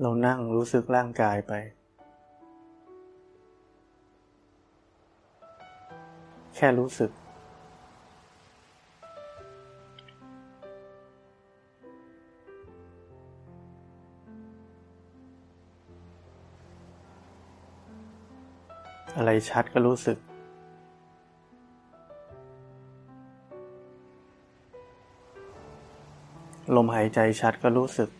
เรานั่งรู้สึกร่างกายไป แค่รู้สึก อะไรชัดก็รู้สึกลมหายใจชัดก็รู้สึก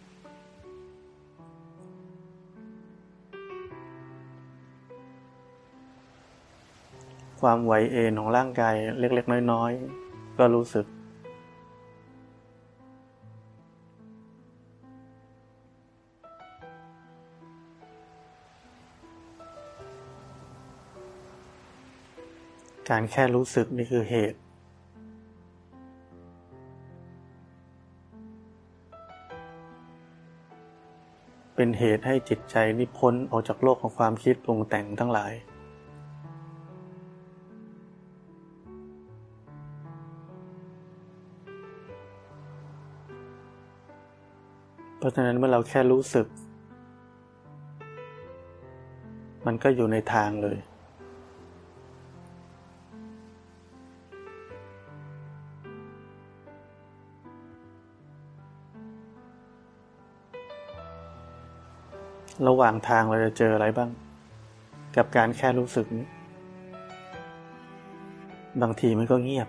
ความไหวเอ็นของร่างกายเล็ก ๆ น้อย ๆ ก็รู้สึก การแค่รู้สึกนี่คือเหตุเป็นเหตุให้จิตใจนิพ้นออกจากโลกของความคิดปรุงแต่งทั้งหลาย ราะฉะนั้นเมื่อเราแค่รู้สึก มันก็อยู่ในทางเลย ระหว่างทางเราจะเจออะไรบ้าง กับการแค่รู้สึกนี้ บางทีมันก็เงียบ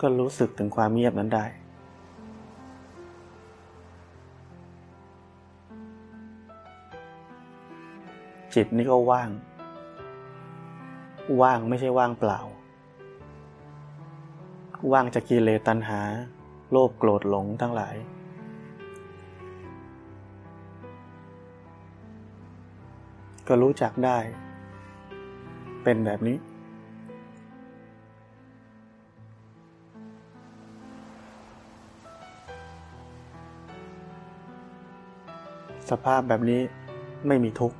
ก็รู้สึกถึงความเงียบนั้นได้ จิตนี่ก็ว่าง ว่างไม่ใช่ว่างเปล่า ว่างจากกิเลสตัณหา โลภโกรธหลงทั้งหลาย ก็รู้จักได้ เป็นแบบนี้ สภาพแบบนี้ไม่มีทุกข์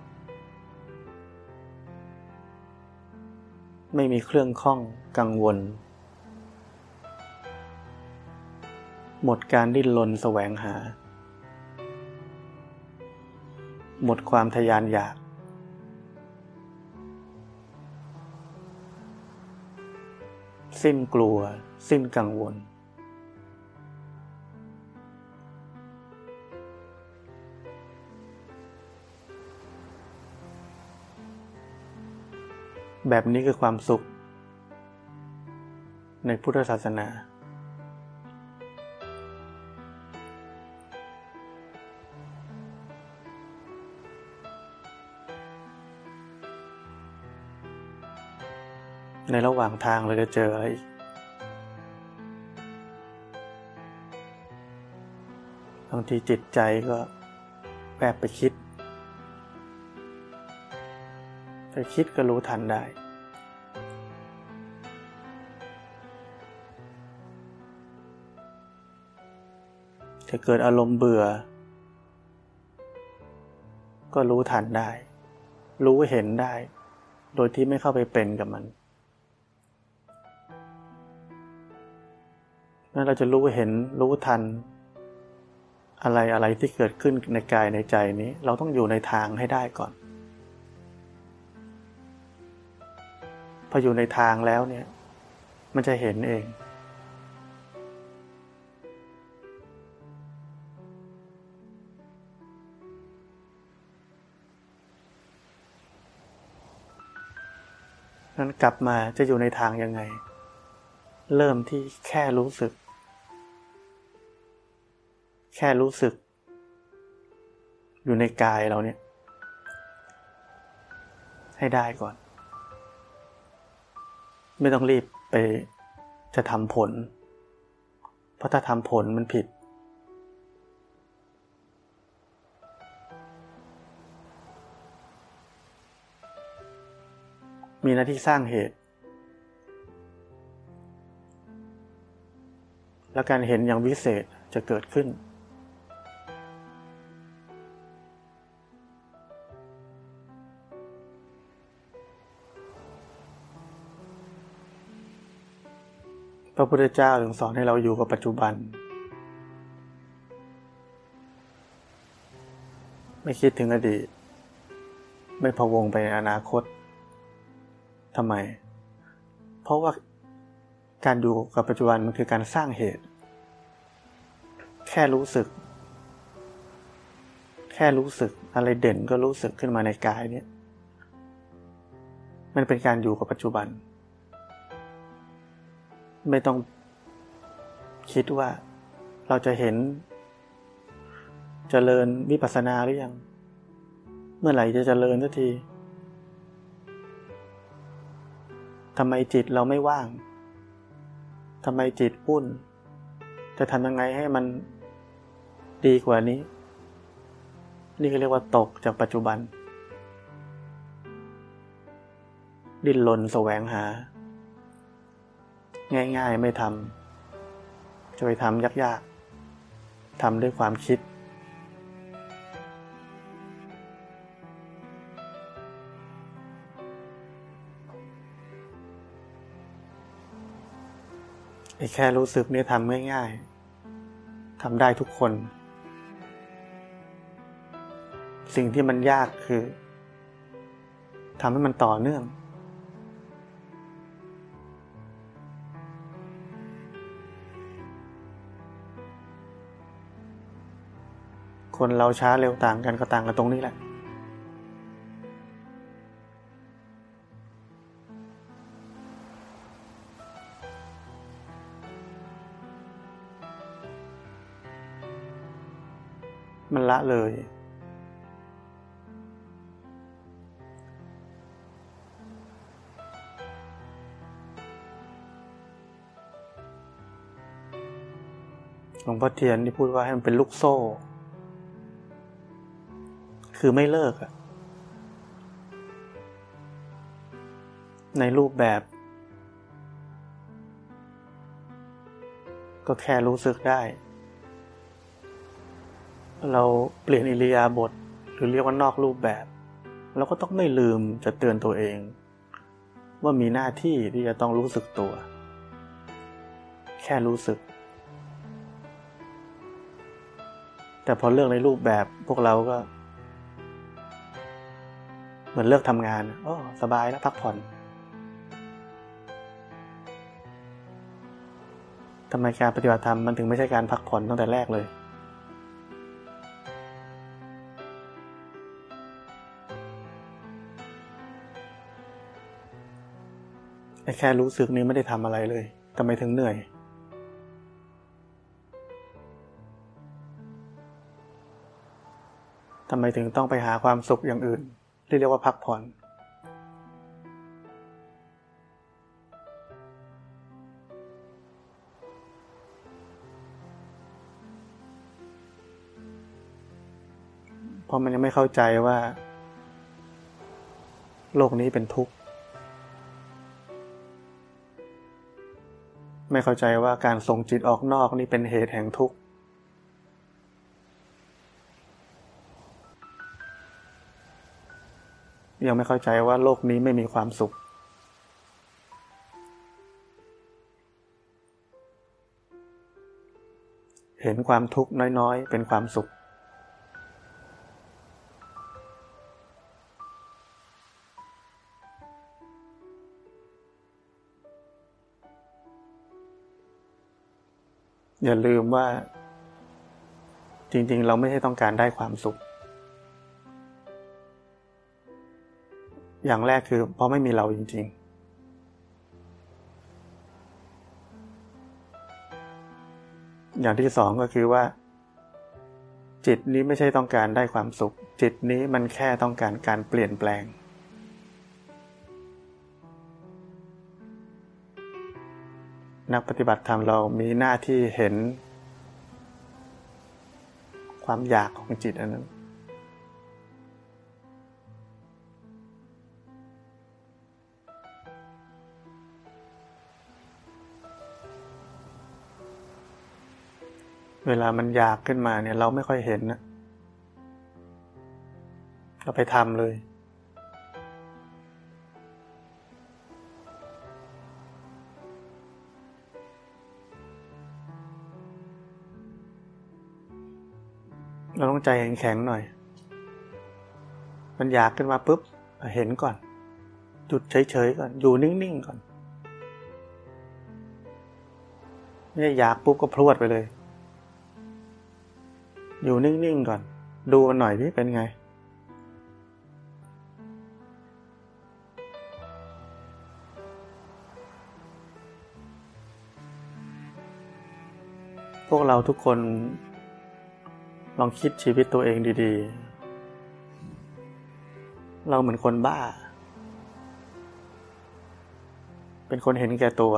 ไม่มีเครื่องข้องกังวล หมดการดิ้นรนแสวงหา หมดความทยานอยาก สิ้นกลัว สิ้นกังวล แบบนี้คือความสุข ในพุทธศาสนา ในระหว่างทางเราจะเจออะไรบางทีจิตใจก็แอบไปคิด ไปคิดก็รู้ทันได้ จะเกิดอารมณ์เบื่อ ก็รู้ทันได้ รู้เห็นได้ โดยที่ไม่เข้าไปเป็นกับมันนั่นเราจะรู้เห็นรู้ทัน อะไรอะไรที่เกิดขึ้นในกายในใจนี้ เราต้องอยู่ในทางให้ได้ก่อน พออยู่ในทางแล้วเนี่ย มันจะเห็นเอง นั้นกลับมาจะอยู่ในทางยังไง เริ่มที่แค่รู้สึก แค่รู้สึก อยู่ในกายเราเนี่ย ให้ได้ก่อน ไม่ต้องรีบไปจะทำผล เพราะถ้าทำผลมันผิด มีหน้าที่สร้างเหตุ และการเห็นอย่างวิเศษจะเกิดขึ้น ระพุทธเจ้าถึงสอนให้เราอยู่กับปัจจุบัน ไม่คิดถึงอดีต ไม่พะวงไปในอนาคตทำไม เพราะว่าการอยู่กับปัจจุบันมันคือการสร้างเหตุ แค่รู้สึก แค่รู้สึกอะไรเด่นก็รู้สึกขึ้นมาในกายเนี่ย มันเป็นการอยู่กับปัจจุบัน ไม่ต้องคิดว่าเราจะเห็นจเจริญวิปัสสนาหรือยัง เมื่อไหร่จะเจริญสักทีทำไมจิตเราไม่ว่างทำไมจิตปุ้น จะทำยังไงให้มันดีกว่านี้ นี่ก็เรียกว่าตกจากปัจจุบัน ดิ้นรนแสวงหา ง่าย ๆ ไม่ทำจะไปทำยากๆทำด้วยความคิด ไอ้แค่รู้สึกเนี่ยทำง่ายๆทำได้ทุกคน สิ่งที่มันยากคือทำให้มันต่อเนื่อง คนเราช้าเร็วต่างกันก็ต่างกันตรงนี้แหละ มันละเลย หลวงพ่อเทียนที่พูดว่าให้มันเป็นลูกโซ่ คือไม่เลิกอะในรูปแบบ ก็แค่รู้สึกได้ เราเปลี่ยนอิริยาบถหรือเรียกว่านอกรูปแบบ เราก็ต้องไม่ลืมจะเตือนตัวเอง ว่ามีหน้าที่ที่จะต้องรู้สึกตัว แค่รู้สึก แต่พอเลือกในรูปแบบพวกเราก็ เหมือนเลิกทำงานโอ้สบายแล้วพักผ่อนทำไมการปฏิบัติธรรมมันถึงไม่ใช่การพักผ่อนตั้งแต่แรกเลย แค่รู้สึกนี้ไม่ได้ทำอะไรเลยทำไมถึงเหนื่อย ทำไมถึงต้องไปหาความสุขอย่างอื่น ที่เรียกว่าพักผ่อนเพราะมันยังไม่เข้าใจว่า โลกนี้เป็นทุกข์ ไม่เข้าใจว่าการส่งจิตออกนอกนี่เป็นเหตุแห่งทุกข์ ยังไม่เข้าใจว่าโลกนี้ไม่มีความสุข เห็นความทุกข์น้อยๆ เป็นความสุข อย่าลืมว่าจริงๆ เราไม่ใช่ต้องการได้ความสุข อย่างแรกคือเพราะไม่มีเราจริง ๆอย่างที่สองก็คือว่า จิตนี้ไม่ใช่ต้องการได้ความสุข จิตนี้มันแค่ต้องการการเปลี่ยนแปลง นักปฏิบัติธรรมเรามีหน้าที่เห็น ความอยากของจิตอันนั้น เวลามันอยากขึ้นมาเนี่ย เราไม่ค่อยเห็นนะเราไปทำเลย เราต้องใจแข็งๆหน่อย มันอยากขึ้นมาปุ๊บเห็นก่อน หยุดเฉยๆก่อน อยู่นิ่งๆก่อน ไม่อยากปุ๊บก็พรวดไปเลย อยู่นิ่งๆก่อน ดูมันหน่อยที่เป็นไง พวกเราทุกคน ลองคิดชีวิตตัวเองดีๆ เราเหมือนคนบ้า เป็นคนเห็นแก่ตัว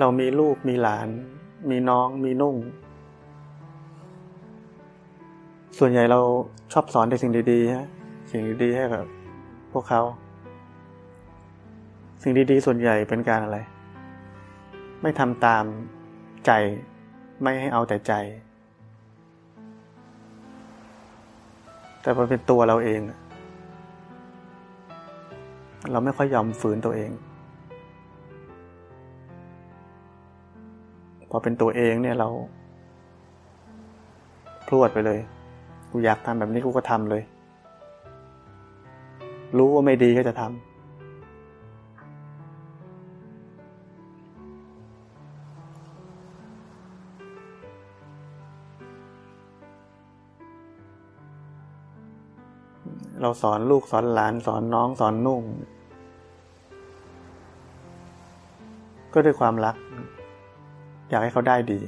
เรามีลูกมีหลาน มีน้องมีนุ่ง ส่วนใหญ่เราชอบสอนแต่สิ่งดีๆฮะสิ่งดีๆให้กับพวกเขา สิ่งดีๆ ส่วนใหญ่เป็นการอะไร ไม่ทำตามใจไม่ให้เอาแต่ใจ แต่มันเป็นตัวเราเอง เราไม่ค่อยยอมฝืนตัวเอง อเป็นตัวเองเนี่ยเรา พรวดไปเลย กูอยากทำแบบนี้กูก็ทำเลย รู้ว่าไม่ดีก็จะทำเราสอนลูกสอนหลานสอนน้องสอนนุ่ง ก็ด้วยความรัก อยากให้เขาได้ดี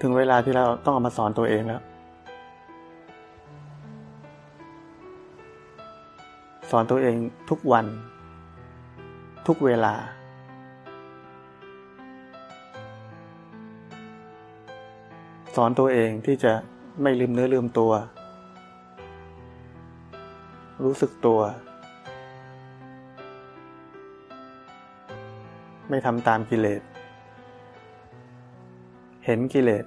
ถึงเวลาที่เราต้องเอามาสอนตัวเองแล้ว สอนตัวเองทุกวัน ทุกเวลา สอนตัวเองที่จะไม่ลืมเนื้อลืมตัว รู้สึกตัว ไม่ทำตามกิเลส เห็นกิเลส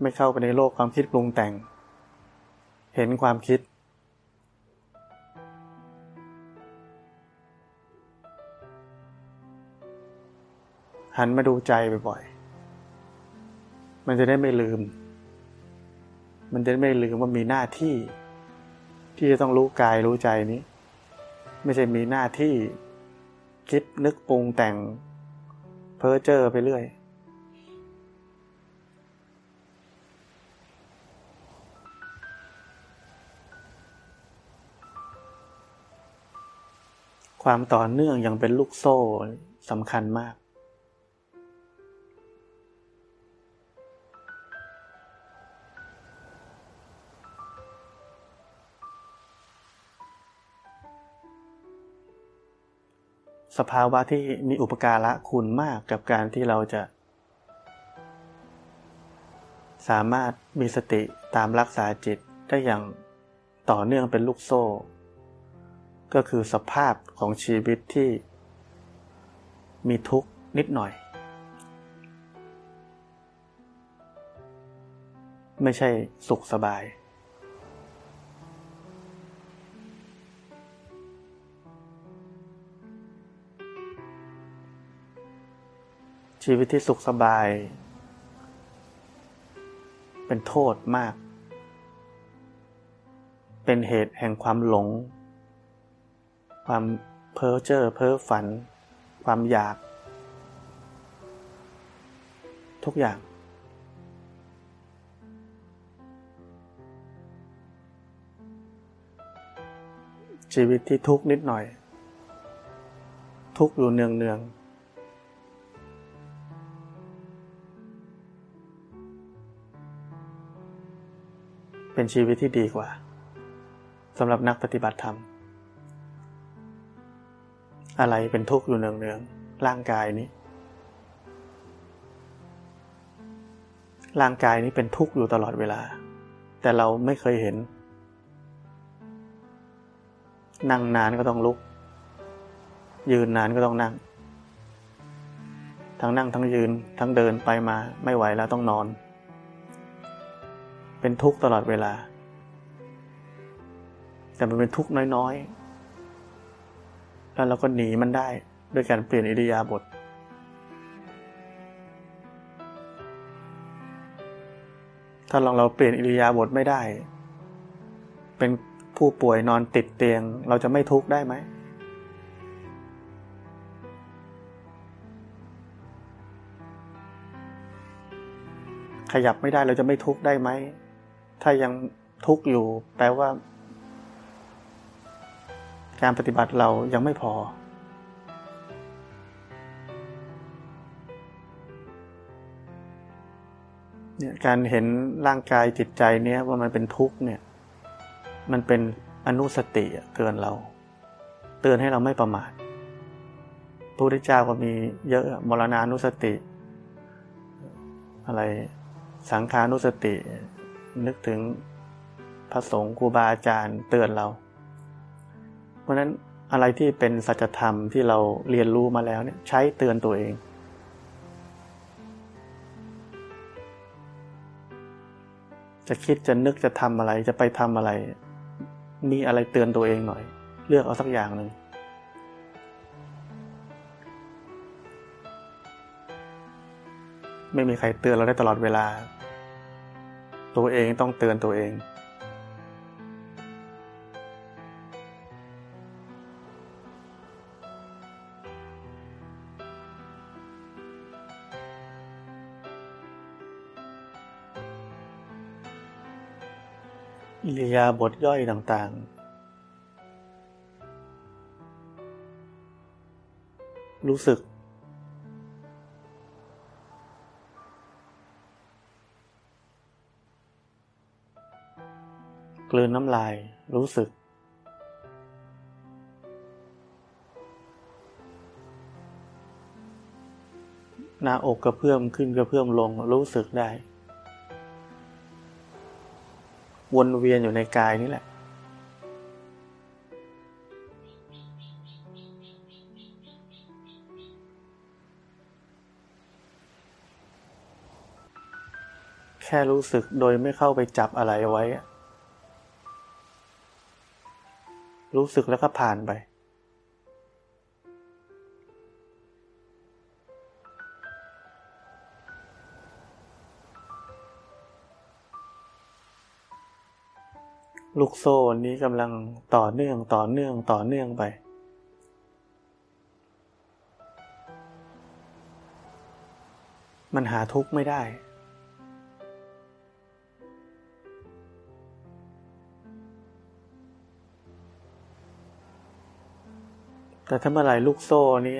ไม่เข้าไปในโลกความคิดปรุงแต่ง เห็นความคิด หันมาดูใจบ่อยๆ มันจะได้ไม่ลืม มันจะไม่ลืมว่ามีหน้าที่ ที่จะต้องรู้กายรู้ใจนี้ ไม่ใช่มีหน้าที่คิดนึกปรุงแต่งเพ้อเจ้อไปเรื่อย ความต่อเนื่องยังเป็นลูกโซ่สำคัญมาก สภาวะที่มีอุปการะคุณมากกับการที่เราจะ สามารถมีสติตามรักษาจิตได้อย่างต่อเนื่องเป็นลูกโซ่ ก็คือสภาพของชีวิตที่ มีทุกข์นิดหน่อย ไม่ใช่สุขสบาย ชีวิตที่สุขสบาย เป็นโทษมาก เป็นเหตุแห่งความหลง ความเพ้อเจ้อเพ้อฝัน ความอยาก ทุกอย่าง ชีวิตที่ทุกข์นิดหน่อย ทุกข์อยู่เนืองเเป็นชีวิตที่ดีกว่าสำหรับนักปฏิบัติธรรม อะไรเป็นทุกข์อยู่เนืองๆร่างกายนี้ ร่างกายนี้เป็นทุกข์อยู่ตลอดเวลา แต่เราไม่เคยเห็น นั่งนานก็ต้องลุก ยืนนานก็ต้องนั่ง ทั้งนั่งทั้งยืนทั้งเดินไปมาไม่ไหวแล้วต้องนอน เป็นทุกข์ตลอดเวลา แต่มันเป็นทุกข์น้อยๆ แล้วเราก็หนีมันได้ด้วยการเปลี่ยนอิริยาบถถ้าลองเราเปลี่ยนอิริยาบถไม่ได้ เป็นผู้ป่วยนอนติดเตียง เราจะไม่ทุกข์ได้ไหม ขยับไม่ได้เราจะไม่ทุกข์ได้ไหม ถ้ายังทุกข์อยู่ แปลว่า การปฏิบัติเรายังไม่พอ เนี่ยการเห็นร่างกายจิตใจเนี้ยว่ามันเป็นทุกข์เนี่ย มันเป็นอนุสติเตือนเรา เตือนให้เราไม่ประมาทพระพุทธเจ้าก็มีเยอะมรณานุสติ อะไรสังขานุสติ นึกถึงพระสงฆ์ครูบาอาจารย์เตือนเรา เพราะฉะนั้นอะไรที่เป็นสัจธรรมที่เราเรียนรู้มาแล้วเนี่ยใช้เตือนตัวเอง จะคิดจะนึกจะทำอะไรจะไปทำอะไร มีอะไรเตือนตัวเองหน่อย เลือกเอาสักอย่างหนึ่งไม่มีใครเตือนเราได้ตลอดเวลา ตัวเองต้องเตือนตัวเอง อิริยาบถย่อยต่างๆ รู้สึก กลืนน้ำลาย รู้สึก หน้าอกกระเพื่อมขึ้นกระเพื่อมลงรู้สึกได้ วนเวียนอยู่ในกายนี่แหละ แค่รู้สึกโดยไม่เข้าไปจับอะไรไว้ รู้สึกแล้วก็ผ่านไป ลูกโซ่นี้กำลังต่อเนื่องต่อเนื่องต่อเนื่องไปมันหาทุกข์ไม่ได้ แต่ถ้าเมื่อไหร่ลูกโซ่นี้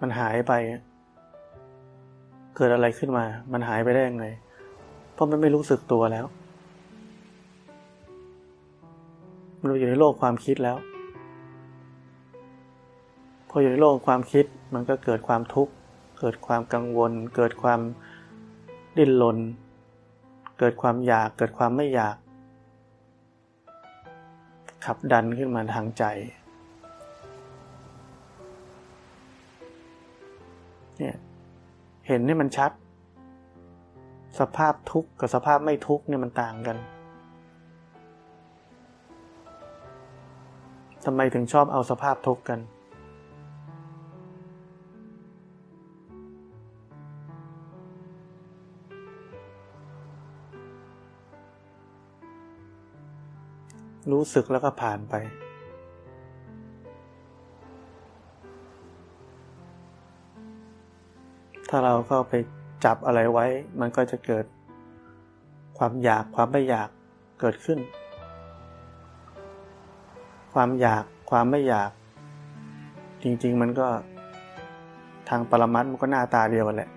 มันหายไป เกิดอะไรขึ้นมา มันหายไปได้ยังไง เพราะมันไม่รู้สึกตัวแล้ว มันอยู่ในโลกความคิดแล้ว พออยู่ในโลกความคิดมันก็เกิดความทุกข์ เกิดความกังวล เกิดความดิ้นรนเกิดความอยากเกิดความไม่อยากขับดันขึ้นมาทางใจ เนี่ยเห็นนี่มันชัด สภาพทุกข์กับสภาพไม่ทุกข์เนี่ยมันต่างกันทำไมถึงชอบเอาสภาพทุกข์กัน รู้สึกแล้วก็ผ่านไป ถ้าเราก็ไปจับอะไรไว้ มันก็จะเกิดความอยากความไม่อยากเกิดขึ้น ความอยากความไม่อยาก จริง ๆ มันก็ทางปรมัตมันก็หน้าตาเดียวกันแหละ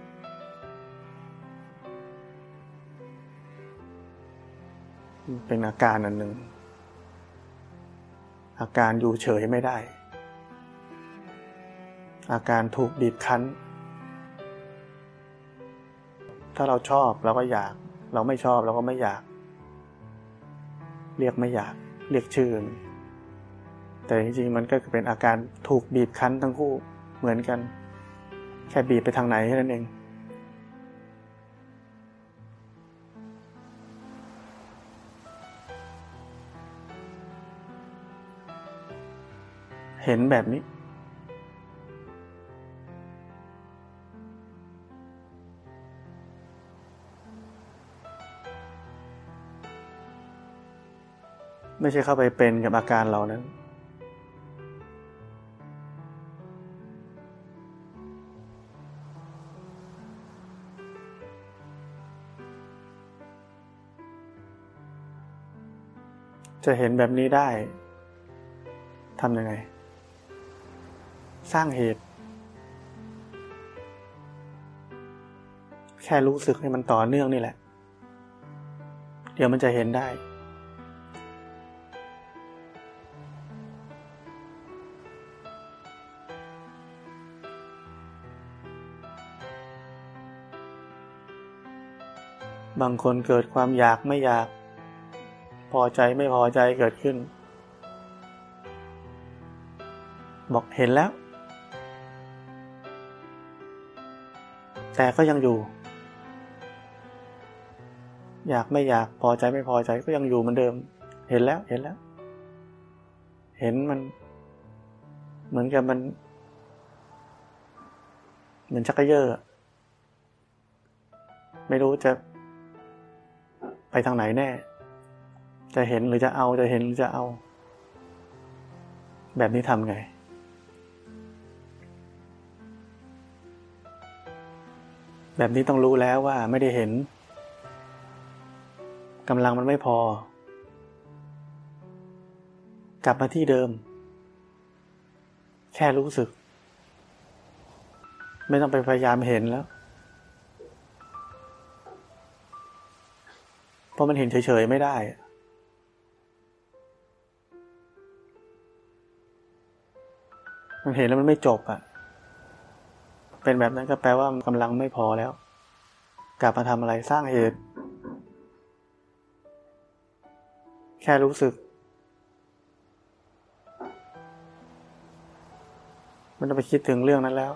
เป็นอาการอันหนึ่ง อาการอยู่เฉยไม่ได้ อาการถูกบีบคั้น ถ้าเราชอบเราก็อยาก เราไม่ชอบเราก็ไม่อยาก เรียกไม่อยาก เรียกชื่อแต่จริงๆมันก็เป็นอาการถูกบีบคั้นทั้งคู่เหมือนกัน แค่บีบไปทางไหนแค่นั้นเองเห็นแบบนี้ ไม่ใช่เข้าไปเป็นกับอาการเหล่านั้น จะเห็นแบบนี้ได้ทำยังไง สร้างเหตุ แค่รู้สึกให้มันต่อเนื่องนี่แหละ เดี๋ยวมันจะเห็นได้ บางคนเกิดความอยากไม่อยาก พอใจไม่พอใจเกิดขึ้น บอกเห็นแล้ว แต่ก็ยังอยู่ อยากไม่อยากพอใจไม่พอใจก็ยังอยู่เหมือนเดิม เห็นแล้วเห็นแล้ว เห็นมัน เหมือนกับมันเหมือนชักกระเยอะ ไม่รู้จะ ไปทางไหนแน่ จะเห็นหรือจะเอาจะเห็นหรือจะเอา แบบนี้ทำไง แบบนี้ต้องรู้แล้วว่าไม่ได้เห็นกำลังมันไม่พอ กลับมาที่เดิม แค่รู้สึก ไม่ต้องไปพยายามเห็นแล้ว เพราะมันเห็นเฉยๆไม่ได้ มันเห็นแล้วมันไม่จบอะ่ะ เป็นแบบนั้นก็แปลว่ากำลังไม่พอแล้ว กลับมาทำอะไรสร้างเหตุ แค่รู้สึก มันต้องไปคิดถึงเรื่องนั้นแล้ว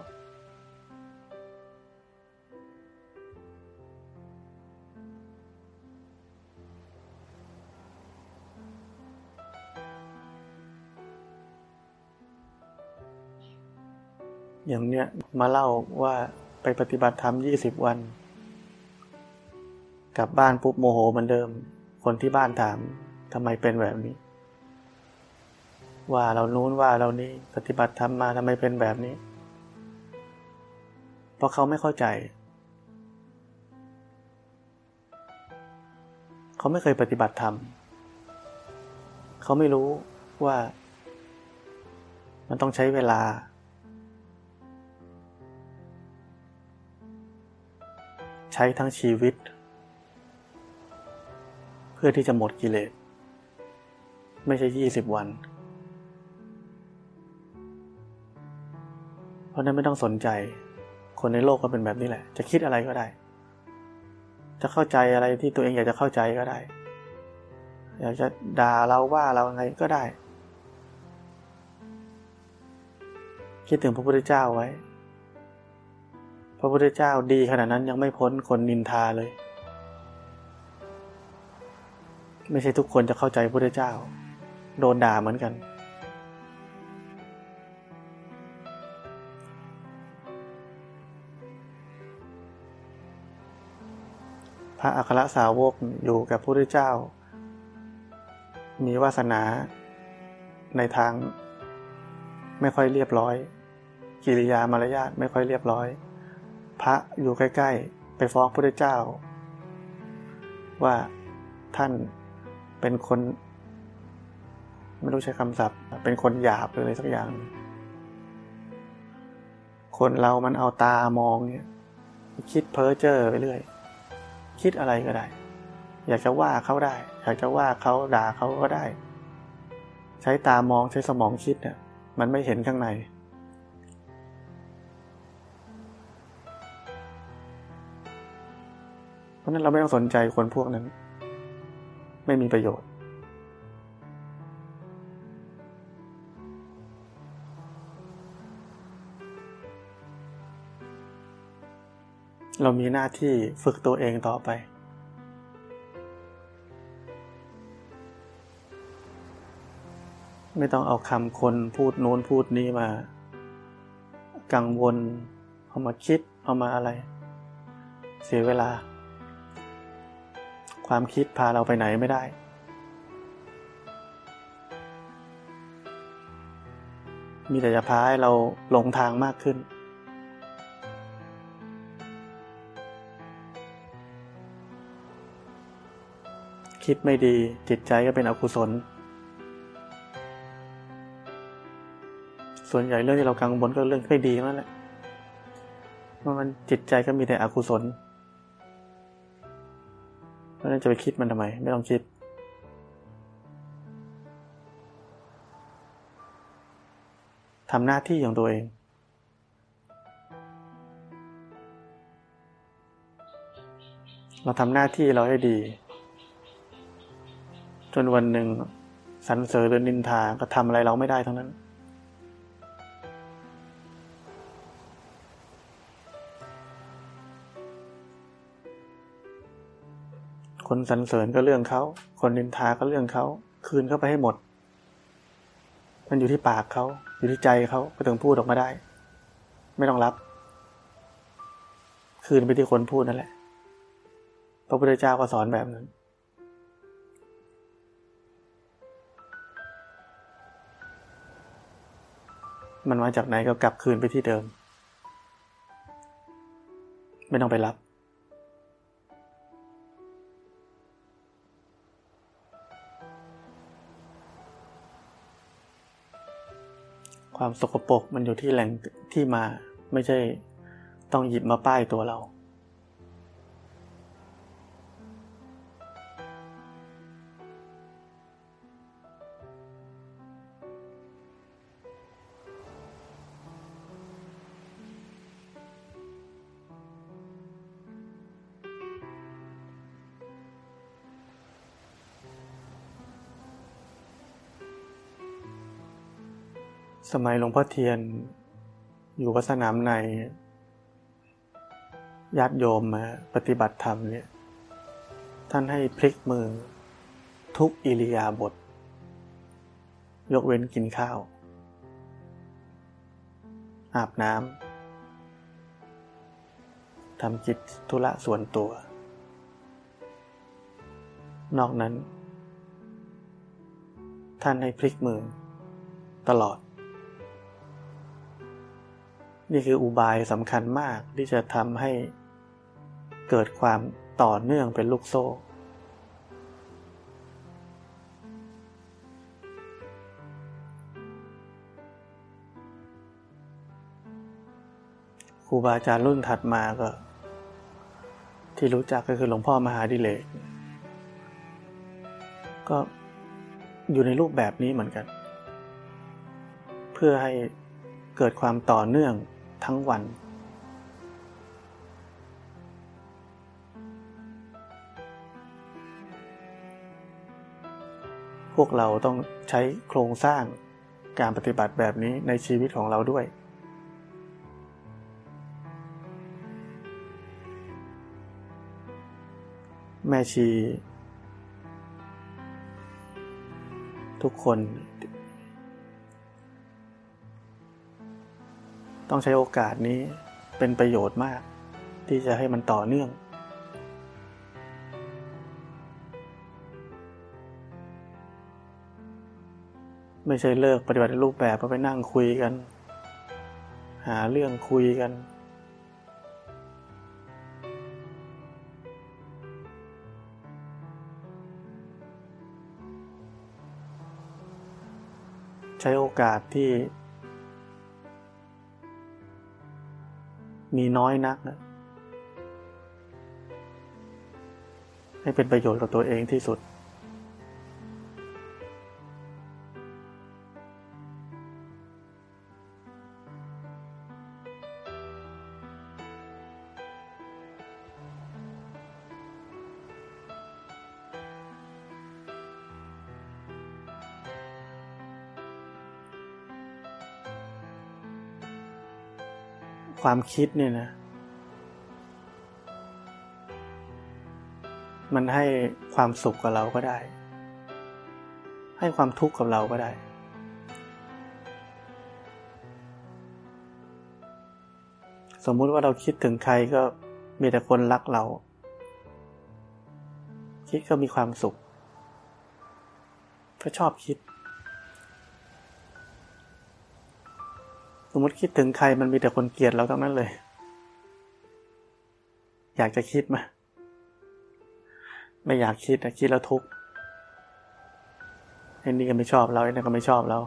อย่างเนี้ยมาเล่าว่าไปปฏิบัติธรรมยี่สิบวัน กลับบ้านปุ๊บโมโหเหมือนเดิม คนที่บ้านถามทำไมเป็นแบบนี้ ว่าเรานู้นว่าเรานี้ปฏิบัติธรรมมาทำไมเป็นแบบนี้ เพราะเขาไม่เข้าใจ เขาไม่เคยปฏิบัติธรรมเขาไม่รู้ว่า มันต้องใช้เวลา ใช้ทั้งชีวิต เพื่อที่จะหมดกิเลส ไม่ใช่ยี่สิบวัน เพราะนั้นไม่ต้องสนใจ คนในโลกก็เป็นแบบนี้แหละ จะคิดอะไรก็ได้ จะเข้าใจอะไรที่ตัวเองอยากจะเข้าใจก็ได้ อยากจะด่าเราว่าเราไงก็ได้ คิดถึงพระพุทธเจ้าไว้ พระพุทธเจ้าดีขนาดนั้นยังไม่พ้นคนนินทาเลย ไม่ใช่ทุกคนจะเข้าใจพระพุทธเจ้า โดนด่าเหมือนกัน พระอัครสาวกอยู่กับพระพุทธเจ้า มีวาสนาในทาง ไม่ค่อยเรียบร้อย กิริยามารยาทไม่ค่อยเรียบร้อย พระอยู่ใกล้ ๆ ไปฟ้องพระเจ้า ว่าท่านเป็นคน ไม่รู้ใช้คำศัพท์ เป็นคนหยาบหรืออะไรสักอย่าง คนเรามันเอาตามองเนี่ยคิดเพ้อเจ้อไปเรื่อย คิดอะไรก็ได้ อยากจะว่าเขาได้ อยากจะว่าเขาด่าเขาก็ได้ ใช้ตามองใช้สมองคิดเนี่ยมันไม่เห็นข้างในะนั้นเราไม่ต้องสนใจคนพวกนั้น ไม่มีประโยชน์ เรามีหน้าที่ฝึกตัวเองต่อไป ไม่ต้องเอาคำคนพูดโน้นพูดนี้มา กังวล เอามาคิด เอามาอะไร เสียเวลา ความคิดพาเราไปไหนไม่ได้ มีแต่จะพาให้เราหลงทางมากขึ้น คิดไม่ดีจิตใจก็เป็นอกุศล ส่วนใหญ่เรื่องที่เรากังวลก็เรื่องไม่ดีนั่นแหละเพราะมันจิตใจก็มีแต่อกุศล เพราะนั้นจะไปคิดมันทำไม ไม่ต้องคิด ทำหน้าที่ของตัวเอง เราทำหน้าที่เราให้ดี จนวันหนึ่งสรรเสริญหรือนินทาก็ทำอะไรเราไม่ได้ทั้งนั้น คนสรรเสริญก็เรื่องเขา คนนินทาก็เรื่องเขา คืนเข้าไปให้หมด มันอยู่ที่ปากเขา อยู่ที่ใจเขาก็ถึงพูดออกมาได้ ไม่ต้องรับ คืนไปที่คนพูดนั่นแหละ พระพุทธเจ้าก็สอนแบบนั้น มันมาจากไหนก็กลับคืนไปที่เดิม ไม่ต้องไปรับ ความสกปรกมันอยู่ที่แหล่งที่มา ไม่ใช่ต้องหยิบมาป้ายตัวเรา สมัยหลวงพ่อเทียน อยู่วัดสนามในญาติโยมมาปฏิบัติธรรมเนี่ย ท่านให้พลิกมือทุกอิริยาบถยกเว้นกินข้าว อาบน้ำทำกิจธุระส่วนตัว นอกนั้น ท่านให้พลิกมือตลอด นี่คืออุบายสำคัญมากที่จะทำให้เกิดความต่อเนื่องเป็นลูกโซ่ ครูบาอาจารย์รุ่นถัดมาก็ ที่รู้จักก็คือหลวงพ่อมหาดิเลก ก็อยู่ในรูปแบบนี้เหมือนกัน เพื่อให้เกิดความต่อเนื่อง ทั้งวัน พวกเราต้องใช้โครงสร้างการปฏิบัติแบบนี้ในชีวิตของเราด้วย แม่ชี ทุกคน ต้องใช้โอกาสนี้เป็นประโยชน์มาก ที่จะให้มันต่อเนื่อง ไม่ใช่เลิกปฏิบัติรูปแบบไปนั่งคุยกัน หาเรื่องคุยกันใช้โอกาสที่ มีน้อยนักนะให้เป็นประโยชน์กับตัวเองที่สุด ความคิดเนี่ยนะ มันให้ความสุขกับเราก็ได้ ให้ความทุกข์กับเราก็ได้ สมมุติว่าเราคิดถึงใครก็มีแต่คนรักเรา คิดก็มีความสุข ก็ชอบคิด สมมติคิดถึงใครมันมีแต่คนเกลียดเราทั้งนั้นเลย อยากจะคิดไหมไม่อยากคิดนะคิดแล้วทุกข์ไอ้นี่ก็ไม่ชอบเราไอ้นั่นก็ไม่ชอบเรา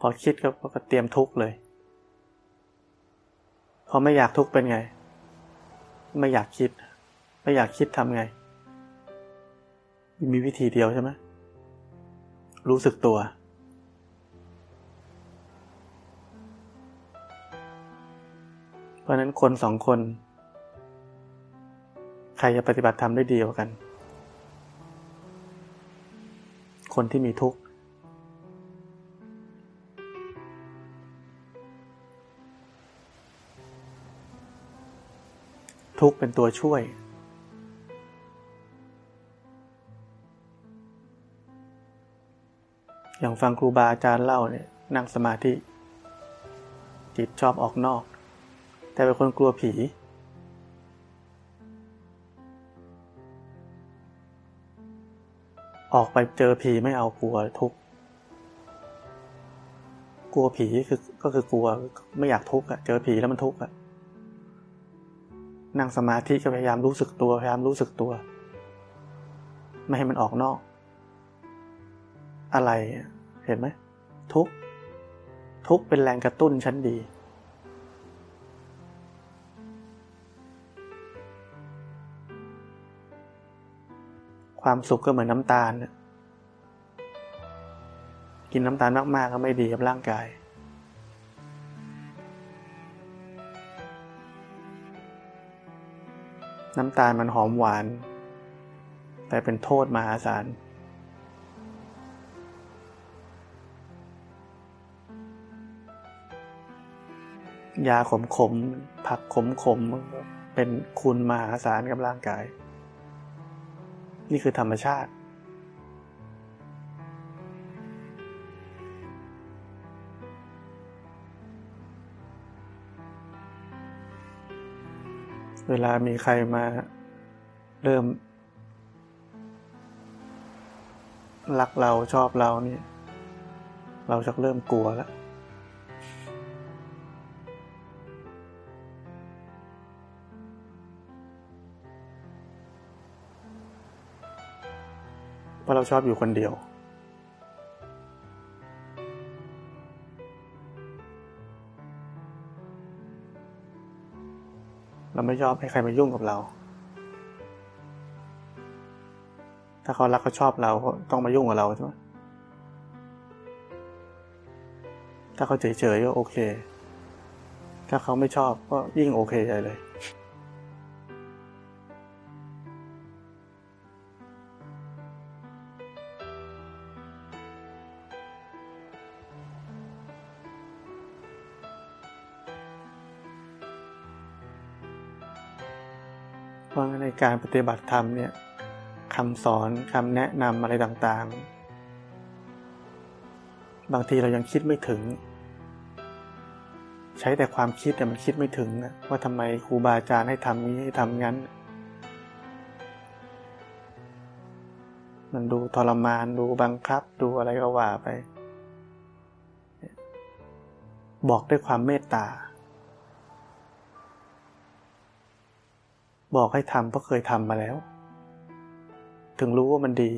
พอคิดก็ก็เตรียมทุกข์เลย พอไม่อยากทุกข์เป็นไง ไม่อยากคิด ไม่อยากคิดทำไง มีวิธีเดียวใช่ไหม รู้สึกตัว เพราะนั้นคนสองคน ใครจะปฏิบัติธรรมได้ดีกว่ากัน คนที่มีทุกข์ ทุกข์เป็นตัวช่วย ฟังครูบาอาจารย์เล่าเนี่ยนั่งสมาธิ จิตชอบออกนอก แต่เป็นคนกลัวผี ออกไปเจอผีไม่เอากลัวทุกข์กลัวผีคือก็คือกลัวไม่อยากทุกข์อะเจอผีแล้วมันทุกข์อะนั่งสมาธิก็พยายามรู้สึกตัวพยายามรู้สึกตัว ไม่ให้มันออกนอก อะไร เห็นไหมทุกทุกเป็นแรงกระตุ้นชั้นดี ความสุขก็เหมือนน้ำตาล กินน้ำตาลมาก ๆ ก็ไม่ดีกับร่างกายน้ำตาลมันหอมหวาน แต่เป็นโทษมหาศาล ยาขมขมผักขมขมเป็นคุณมหาศาลกับร่างกาย นี่คือธรรมชาติ เวลามีใครมาเริ่ม รักเราชอบเรานี่ เราจะเริ่มกลัวแล้ว เพราะเราชอบอยู่คนเดียว เราไม่ชอบให้ใครมายุ่งกับเรา ถ้าเขารักเขาชอบเราต้องมายุ่งกับเราใช่ไหมถ้าเขาเฉยๆก็โอเค ถ้าเขาไม่ชอบก็ยิ่งโอเคใหญ่เลย การปฏิบัติธรรมเนี่ยคำสอนคำแนะนำอะไรต่างๆ บางทีเรายังคิดไม่ถึง ใช้แต่ความคิดแต่มันคิดไม่ถึงว่าทำไมครูบาอาจารย์ให้ทำนี้ให้ทำงั้น มันดูทรมานดูบังคับดูอะไรก็ว่าไป บอกด้วยความเมตตา บอกให้ทำเพราะเคยทำมาแล้ว ถึงรู้ว่ามันดี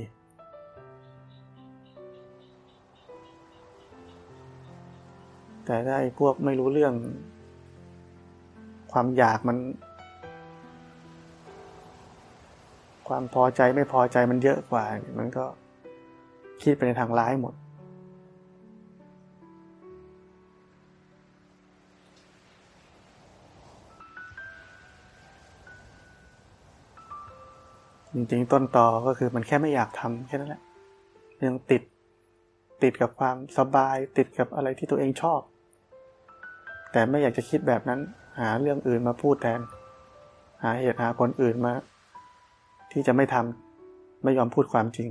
แต่ถ้าไอ้พวกไม่รู้เรื่อง ความอยากมัน ความพอใจไม่พอใจมันเยอะกว่า มันก็คิดไปในทางร้ายหมด จริงๆต้นต่อก็คือมันแค่ไม่อยากทำแค่นั้นแหละยังติดติดกับความสบาย ติดกับอะไรที่ตัวเองชอบ แต่ไม่อยากจะคิดแบบนั้น หาเรื่องอื่นมาพูดแทน หาเหตุหาผลอื่นมา ที่จะไม่ทำไม่ยอมพูดความจริง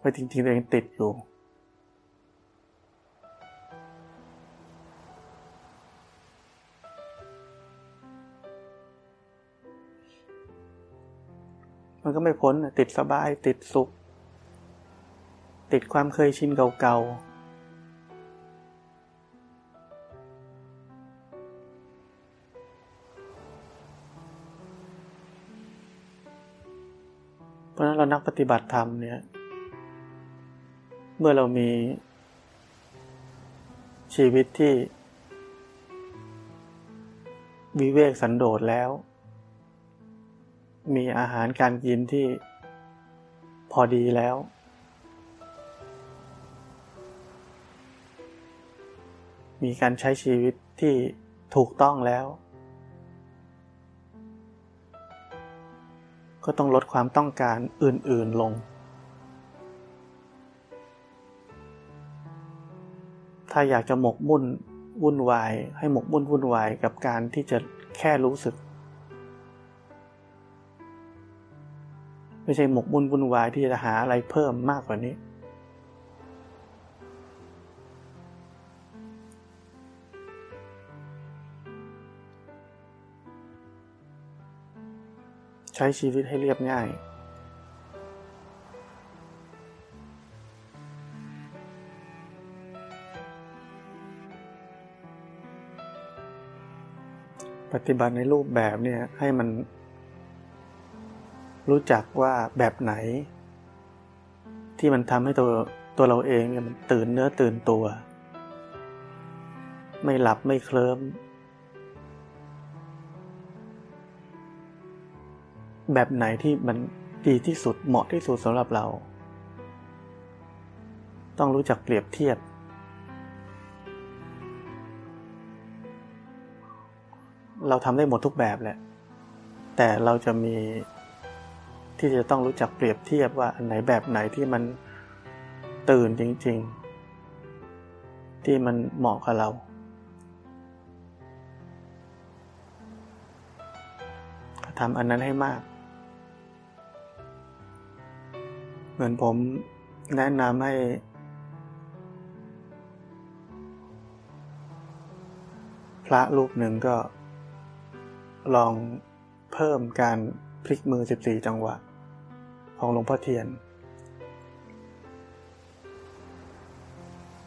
ว่าจริงๆตัวเองติดอยู่ มันก็ไม่พ้นติดสบายติดสุข ติดความเคยชินเก่าๆ เพราะนั้นเรานักปฏิบัติธรรมเนี่ย เมื่อเรามีชีวิตที่ วิเวกสันโดษแล้ว มีอาหารการกินที่พอดีแล้ว มีการใช้ชีวิตที่ถูกต้องแล้ว ก็ต้องลดความต้องการอื่น ๆลง ถ้าอยากจะหมกมุ่นวุ่นวาย ให้หมกมุ่นวุ่นวายกับการที่จะแค่รู้สึก ไม่ใช่หมกมุ่นวุ่นวายที่จะหาอะไรเพิ่มมากกว่านี้ ใช้ชีวิตให้เรียบง่ายปฏิบัติในรูปแบบเนี่ยให้มัน รู้จักว่าแบบไหน ที่มันทำให้ตัวตัวเราเองเนี่ยมันตื่นเนื้อตื่นตัว ไม่หลับไม่เคลิ้มแบบไหนที่มันดีที่สุดเหมาะที่สุดสำหรับเรา ต้องรู้จักเปรียบเทียบ เราทำได้หมดทุกแบบแหละ แต่เราจะมี ที่จะต้องรู้จักเปรียบเทียบว่าอันไหนแบบไหนที่มันตื่นจริง ๆ ที่มันเหมาะกับเรา ทำอันนั้นให้มาก เหมือนผมแนะนำให้ พระรูปหนึ่งก็ลองเพิ่มการพลิกมือ 14 จังหวะ ของหลวงพ่อเทียน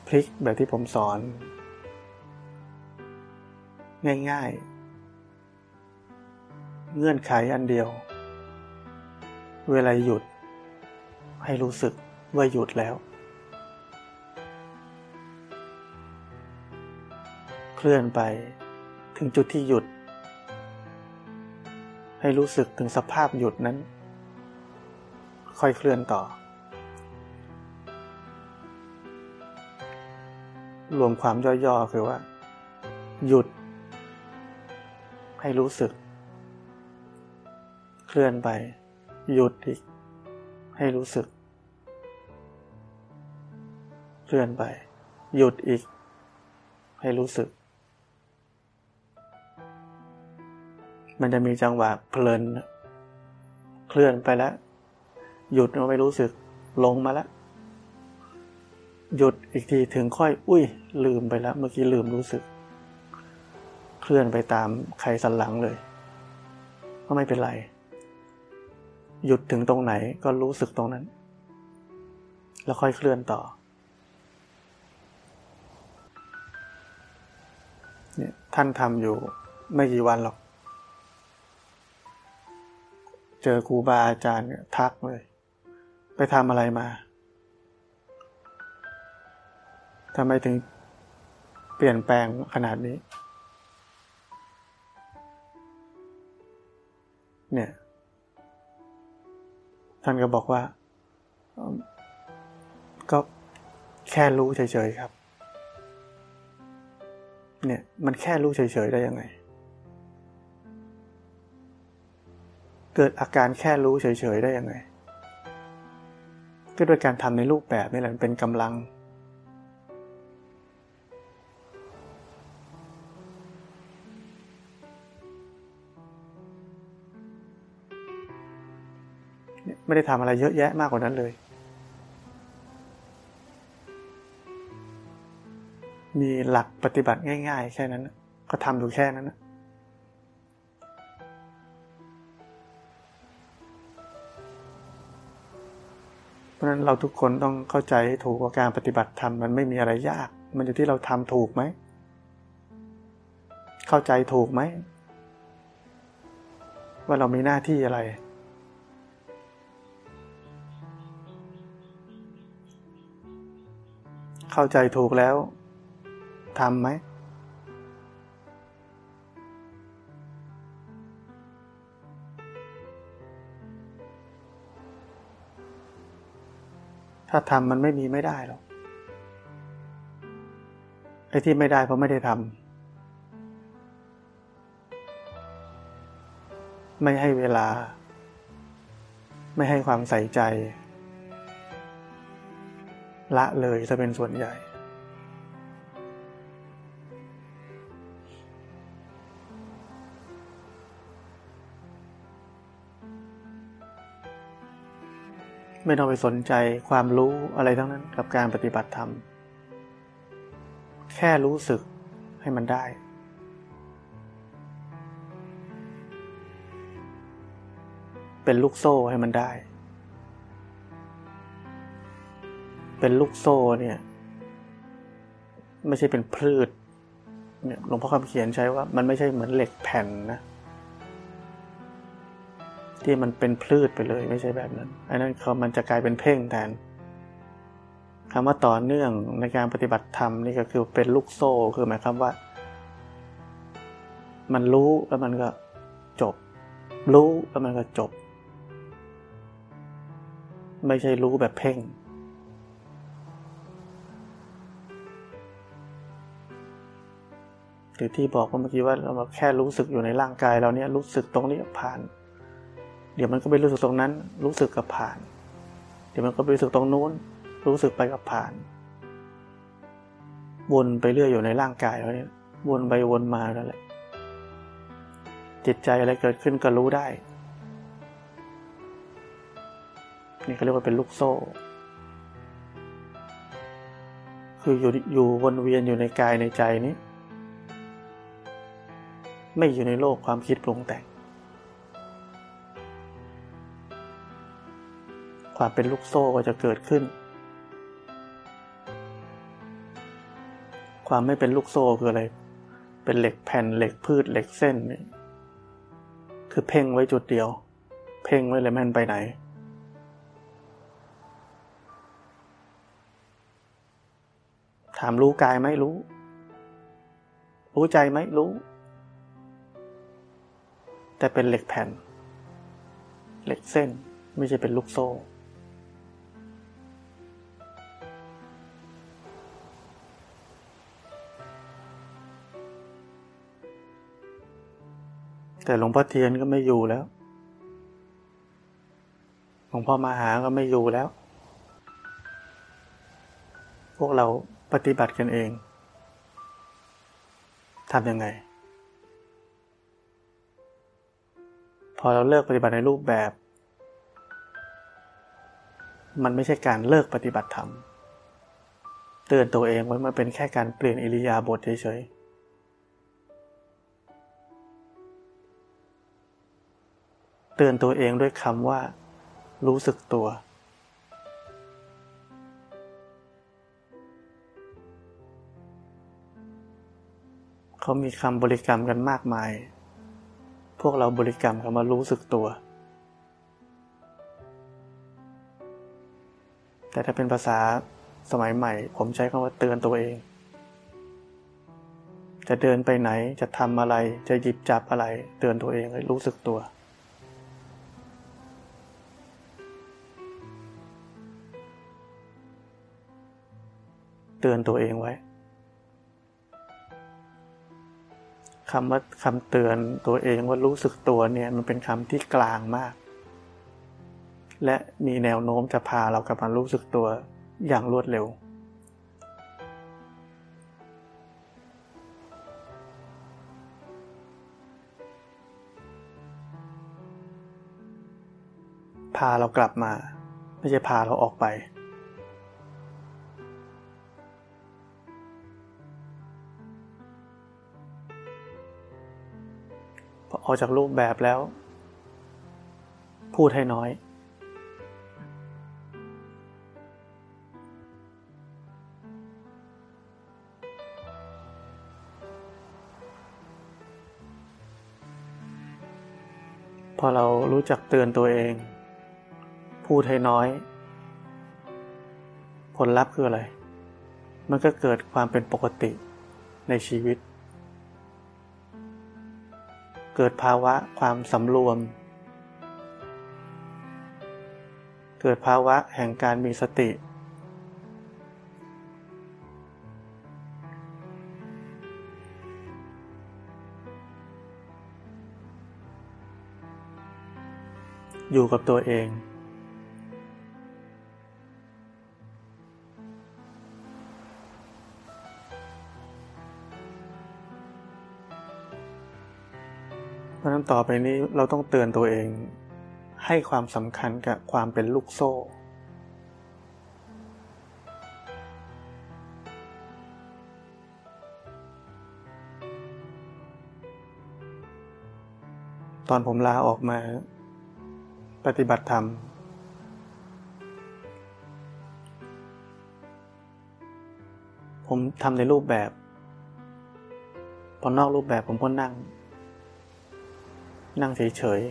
พลิกแบบที่ผมสอน ง่ายๆ เงื่อนไขอันเดียว เวลาหยุด ให้รู้สึกว่าหยุดแล้ว เคลื่อนไปถึงจุดที่หยุด ให้รู้สึกถึงสภาพหยุดนั้น ค่อยเคลื่อนต่อ รวมความย่อๆคือว่า หยุด ให้รู้สึก เคลื่อนไป หยุดอีก ให้รู้สึก เคลื่อนไป หยุดอีก ให้รู้สึกมันจะมีจังหวะเพลิน เคลื่อนไปแล้ว หยุดไม่รู้สึกลงมาแล้ว หยุดอีกทีถึงค่อย อุ้ย ลืมไปแล้ว เมื่อกี้ลืมรู้สึก เคลื่อนไปตามใครสันหลังเลย ก็ไม่เป็นไร หยุดถึงตรงไหนก็รู้สึกตรงนั้น แล้วค่อยเคลื่อนต่อเนี่ยท่านทำอยู่ไม่กี่วันหรอก เจอครูบาอาจารย์ทักเลย ไปทำอะไรมาทำไมถึงเปลี่ยนแปลงขนาดนี้ เนี่ย ท่านก็บอกว่า ก็แค่รู้เฉยๆครับ เนี่ย มันแค่รู้เฉยๆได้ยังไง เกิดอาการแค่รู้เฉยๆได้ยังไง ก็โดยการทำในรูปแบบนี่แหละเป็นกำลัง ไม่ได้ทำอะไรเยอะแยะมากกว่านั้นเลย มีหลักปฏิบัติง่าย ๆ แค่นั้น ก็ทำอยู่แค่นั้นนะ ราะฉะนั้นเราทุกคนต้องเข้าใจให้ถูกว่าการปฏิบัติธรรมมันไม่มีอะไรยาก มันอยู่ที่เราทำถูกไหม เข้าใจถูกไหม ว่าเรามีหน้าที่อะไร เข้าใจถูกแล้วทำไหม ถ้าทำมันไม่มีไม่ได้หรอกไอ้ที่ไม่ได้เพราะไม่ได้ทำไม่ให้เวลา ไม่ให้ความใส่ใจ ละเลยจะเป็นส่วนใหญ่ ไม่ต้องไปสนใจความรู้อะไรทั้งนั้นกับการปฏิบัติธรรม แค่รู้สึกให้มันได้ เป็นลูกโซ่ให้มันได้ เป็นลูกโซ่เนี่ย ไม่ใช่เป็นพืชเนี่ยหลวงพ่อคำเขียนใช้ว่ามันไม่ใช่เหมือนเหล็กแผ่นนะ ที่มันเป็นพืชไปเลยไม่ใช่แบบนั้นอันนั้นเขามันจะกลายเป็นเพ่งแทนคำว่าต่อเนื่องในการปฏิบัติธรรมนี่ก็คือเป็นลูกโซ่คือหมายความว่า มันรู้แล้วมันก็จบ รู้แล้วมันก็จบ ไม่ใช่รู้แบบเพ่ง หรือที่บอกเมื่อกี้ว่าเราแค่รู้สึกอยู่ในร่างกายเราเนี่ยรู้สึกตรงนี้ผ่าน ดี๋ยวมันก็ไปรู้สึกตรงนั้น รู้สึกกับผ่าน เดี๋ยวมันก็ไปรู้สึกตรงนู้น รู้สึกไปกับผ่าน วนไปเรื่อยอยู่ในร่างกายแล้วเนี่ยวนไปวนมาแล้วแหละจิตใจอะไรเกิดขึ้นก็รู้ได้ นี่เขาเรียกว่าเป็นลูกโซ่ คืออยู่อยู่วนเวียนอยู่ในกายในใจนี้ ไม่อยู่ในโลกความคิดปรุงแต่ง ความเป็นลูกโซ่ก็จะเกิดขึ้น ความไม่เป็นลูกโซ่คืออะไร เป็นเหล็กแผ่นเหล็กพืชเหล็กเส้นนี่คือเพ่งไว้จุดเดียว เพ่งไว้เลยแม่นไปไหน ถามรู้กายไหมรู้ รู้ใจไหมรู้ แต่เป็นเหล็กแผ่น เหล็กเส้นไม่ใช่เป็นลูกโซ่ แต่หลวงพ่อเทียนก็ไม่อยู่แล้ว หลวงพ่อมาหาก็ไม่อยู่แล้ว พวกเราปฏิบัติกันเอง ทำยังไง พอเราเลิกปฏิบัติในรูปแบบ มันไม่ใช่การเลิกปฏิบัติธรรม เตือนตัวเองว่ามันเป็นแค่การเปลี่ยนอิริยาบถเฉยๆ ตือนตัวเองด้วยคำว่า รู้สึกตัว เขามีคำบริกรรมกันมากมาย พวกเราบริกรรมคำว่ารู้สึกตัว แต่ถ้าเป็นภาษาสมัยใหม่ ผมใช้คำว่าเตือนตัวเอง จะเดินไปไหนจะทำอะไรจะหยิบจับอะไร เตือนตัวเองให้รู้สึกตัว เตือนตัวเองไว้คำว่าคำเตือนตัวเองว่ารู้สึกตัวเนี่ยมันเป็นคำที่กลางมาก และมีแนวโน้มจะพาเรากลับมารู้สึกตัวอย่างรวดเร็ว พาเรากลับมา ไม่ใช่พาเราออกไป ออกจากรูปแบบแล้ว พูดให้น้อย พอเรารู้จักเตือนตัวเอง พูดให้น้อย ผลลัพธ์คืออะไร มันก็เกิดความเป็นปกติในชีวิต กิดภาวะความสำรวม เกิดภาวะแห่งการมีสติ อยู่กับตัวเอง เพราะนั้นต่อไปนี้เราต้องเตือนตัวเอง ให้ความสำคัญกับความเป็นลูกโซ่ ตอนผมลาออกมา ปฏิบัติธรรม ผมทำในรูปแบบ พอนอกรูปแบบผมก็นั่ง นั่งเฉย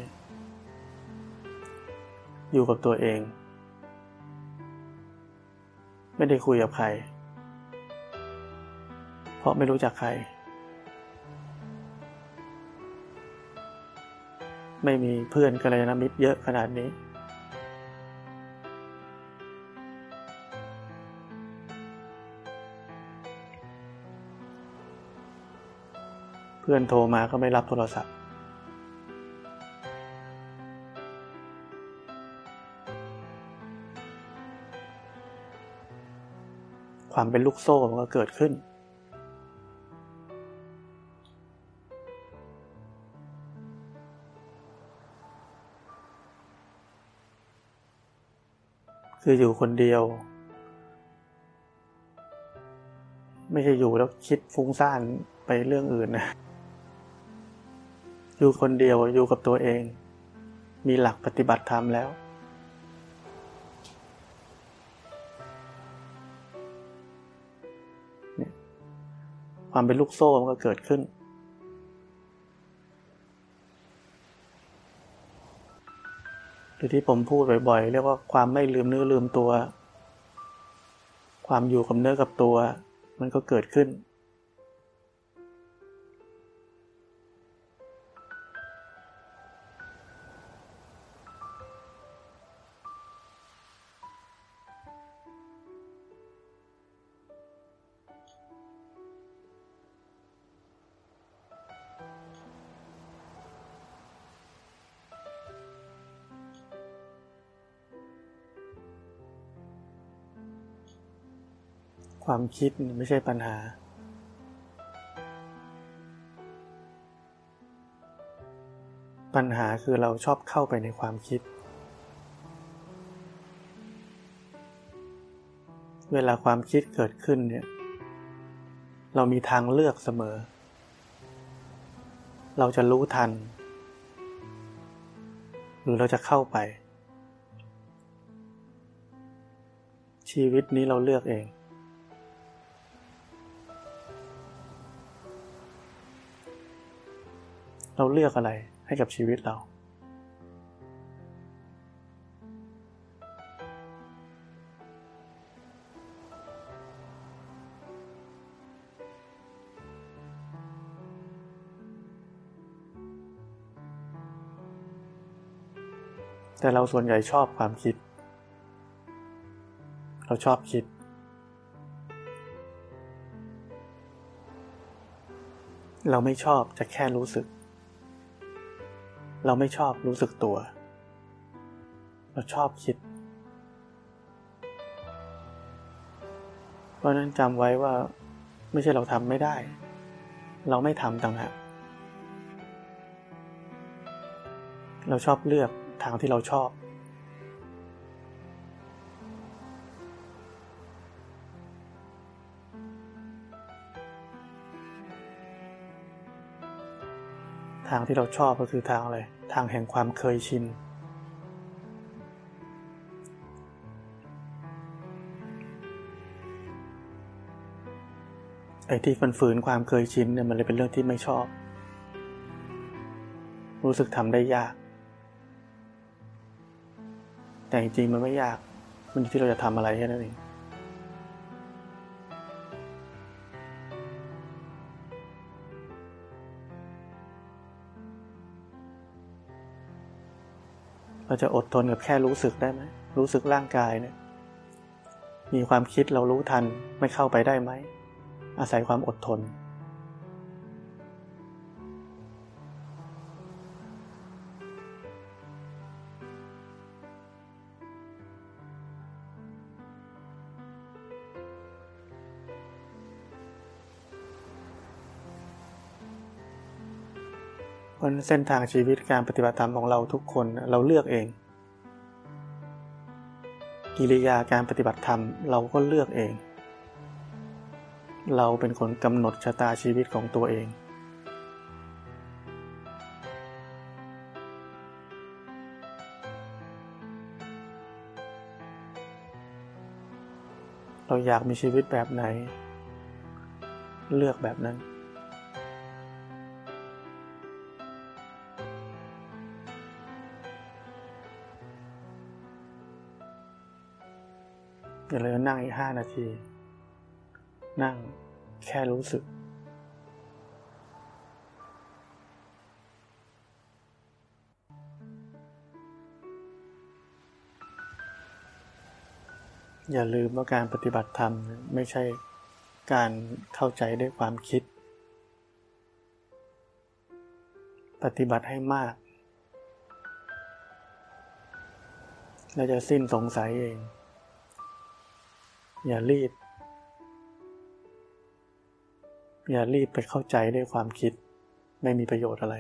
ๆ อยู่กับตัวเอง ไม่ได้คุยกับใคร เพราะไม่รู้จักใคร ไม่มีเพื่อนกัลยาณมิตรเยอะขนาดนี้ เพื่อนโทรมาก็ไม่รับโทรศัพท์ ความเป็นลูกโซ่มันก็เกิดขึ้น คืออยู่คนเดียว ไม่ใช่อยู่แล้วคิดฟุ้งซ่านไปเรื่องอื่นนะอยู่คนเดียวอยู่กับตัวเอง มีหลักปฏิบัติธรรมแล้ว ความเป็นลูกโซ่มันก็เกิดขึ้น หรือที่ผมพูดบ่อยๆ เรียกว่าความไม่ลืมเนื้อลืมตัว ความอยู่กับเนื้อกับตัว มันก็เกิดขึ้น คิดไม่ใช่ปัญหา ปัญหาคือเราชอบเข้าไปในความคิด เวลาความคิดเกิดขึ้นเนี่ย เรามีทางเลือกเสมอ เราจะรู้ทัน หรือเราจะเข้าไปชีวิตนี้เราเลือกเอง เราเลือกอะไรให้กับชีวิตเรา แต่เราส่วนใหญ่ชอบความคิด เราชอบคิดเราไม่ชอบจะแค่รู้สึก เราไม่ชอบรู้สึกตัว เราชอบคิด เพราะนั้นจำไว้ว่าไม่ใช่เราทำไม่ได้ เราไม่ทำต่างหากเราชอบเลือกทางที่เราชอบ ทางที่เราชอบก็คือทางอะไร ทางแห่งความเคยชิน ไอ้ที่มันฝืนความเคยชินเนี่ยมันเลยเป็นเรื่องที่ไม่ชอบ รู้สึกทำได้ยาก แต่จริงๆมันไม่ยาก มันที่เราจะทำอะไรแค่นั้นเอง เราจะอดทนกับแค่รู้สึกได้ไหมรู้สึกร่างกายเนี่ย มีความคิดเรารู้ทันไม่เข้าไปได้ไหม อาศัยความอดทน บนเส้นทางชีวิตการปฏิบัติธรรมของเราทุกคนเราเลือกเอง กิริยาการปฏิบัติธรรมเราก็เลือกเอง เราเป็นคนกำหนดชะตาชีวิตของตัวเอง เราอยากมีชีวิตแบบไหน เลือกแบบนั้น อย่าเลยนั่งอีกห้านาที นั่งแค่รู้สึก อย่าลืมว่าการปฏิบัติธรรมไม่ใช่การเข้าใจด้วยความคิด ปฏิบัติให้มาก เราจะสิ้นสงสัยเอง อย่ารีบ อย่ารีบไปเข้าใจด้วยความคิด ไม่มีประโยชน์อะไร